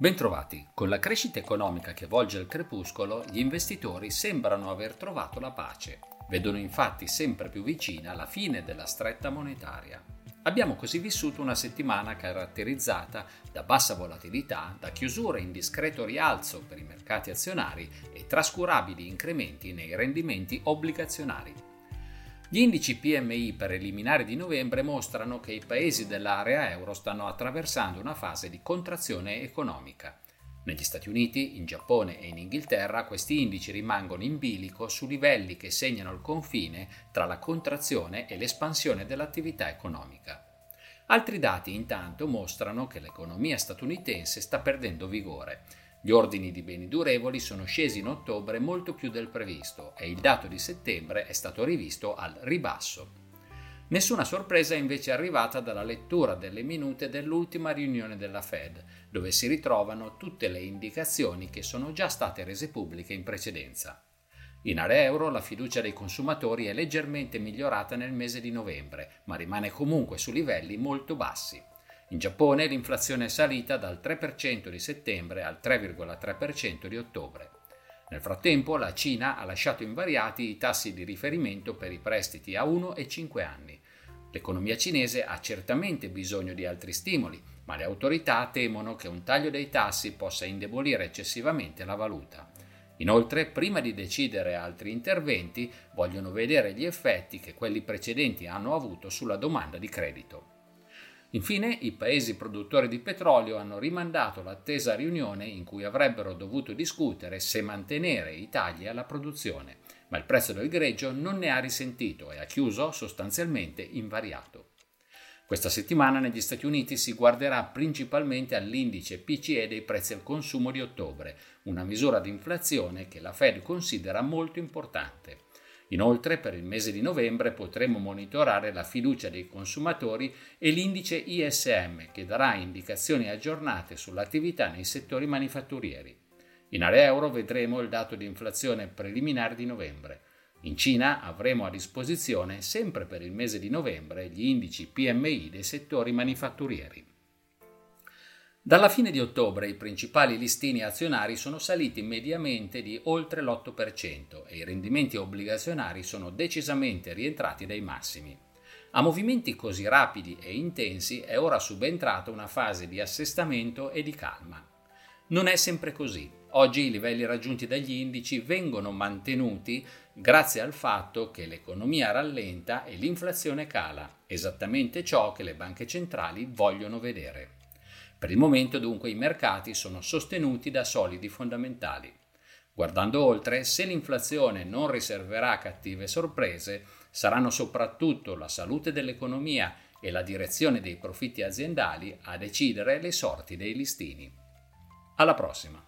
Bentrovati. Con la crescita economica che volge il crepuscolo, gli investitori sembrano aver trovato la pace. Vedono infatti sempre più vicina la fine della stretta monetaria. Abbiamo così vissuto una settimana caratterizzata da bassa volatilità, da chiusure in discreto rialzo per i mercati azionari e trascurabili incrementi nei rendimenti obbligazionari. Gli indici PMI preliminari di novembre mostrano che i paesi dell'area euro stanno attraversando una fase di contrazione economica. Negli Stati Uniti, in Giappone e in Inghilterra questi indici rimangono in bilico su livelli che segnano il confine tra la contrazione e l'espansione dell'attività economica. Altri dati intanto mostrano che l'economia statunitense sta perdendo vigore gli ordini di beni durevoli sono scesi in ottobre molto più del previsto e il dato di settembre è stato rivisto al ribasso. Nessuna sorpresa è invece arrivata dalla lettura delle minute dell'ultima riunione della Fed, dove si ritrovano tutte le indicazioni che sono già state rese pubbliche in precedenza. In area euro la fiducia dei consumatori è leggermente migliorata nel mese di novembre, ma rimane comunque su livelli molto bassi. In Giappone l'inflazione è salita dal 3% di settembre al 3,3% di ottobre. Nel frattempo la Cina ha lasciato invariati i tassi di riferimento per i prestiti a 1 e 5 anni. L'economia cinese ha certamente bisogno di altri stimoli, ma le autorità temono che un taglio dei tassi possa indebolire eccessivamente la valuta. Inoltre, prima di decidere altri interventi, vogliono vedere gli effetti che quelli precedenti hanno avuto sulla domanda di credito. Infine, i paesi produttori di petrolio hanno rimandato l'attesa riunione in cui avrebbero dovuto discutere se mantenere i tagli alla produzione, ma il prezzo del greggio non ne ha risentito e ha chiuso sostanzialmente invariato. Questa settimana negli Stati Uniti si guarderà principalmente all'indice PCE dei prezzi al consumo di ottobre, una misura di inflazione che la Fed considera molto importante. Inoltre, per il mese di novembre potremo monitorare la fiducia dei consumatori e l'indice ISM, che darà indicazioni aggiornate sull'attività nei settori manifatturieri. In area euro vedremo il dato di inflazione preliminare di novembre. In Cina avremo a disposizione, sempre per il mese di novembre, gli indici PMI dei settori manifatturieri. Dalla fine di ottobre i principali listini azionari sono saliti mediamente di oltre l'8% e i rendimenti obbligazionari sono decisamente rientrati dai massimi. A movimenti così rapidi e intensi è ora subentrata una fase di assestamento e di calma. Non è sempre così. Oggi i livelli raggiunti dagli indici vengono mantenuti grazie al fatto che l'economia rallenta e l'inflazione cala, esattamente ciò che le banche centrali vogliono vedere. Per il momento dunque i mercati sono sostenuti da solidi fondamentali. Guardando oltre, se l'inflazione non riserverà cattive sorprese, saranno soprattutto la salute dell'economia e la direzione dei profitti aziendali a decidere le sorti dei listini. Alla prossima!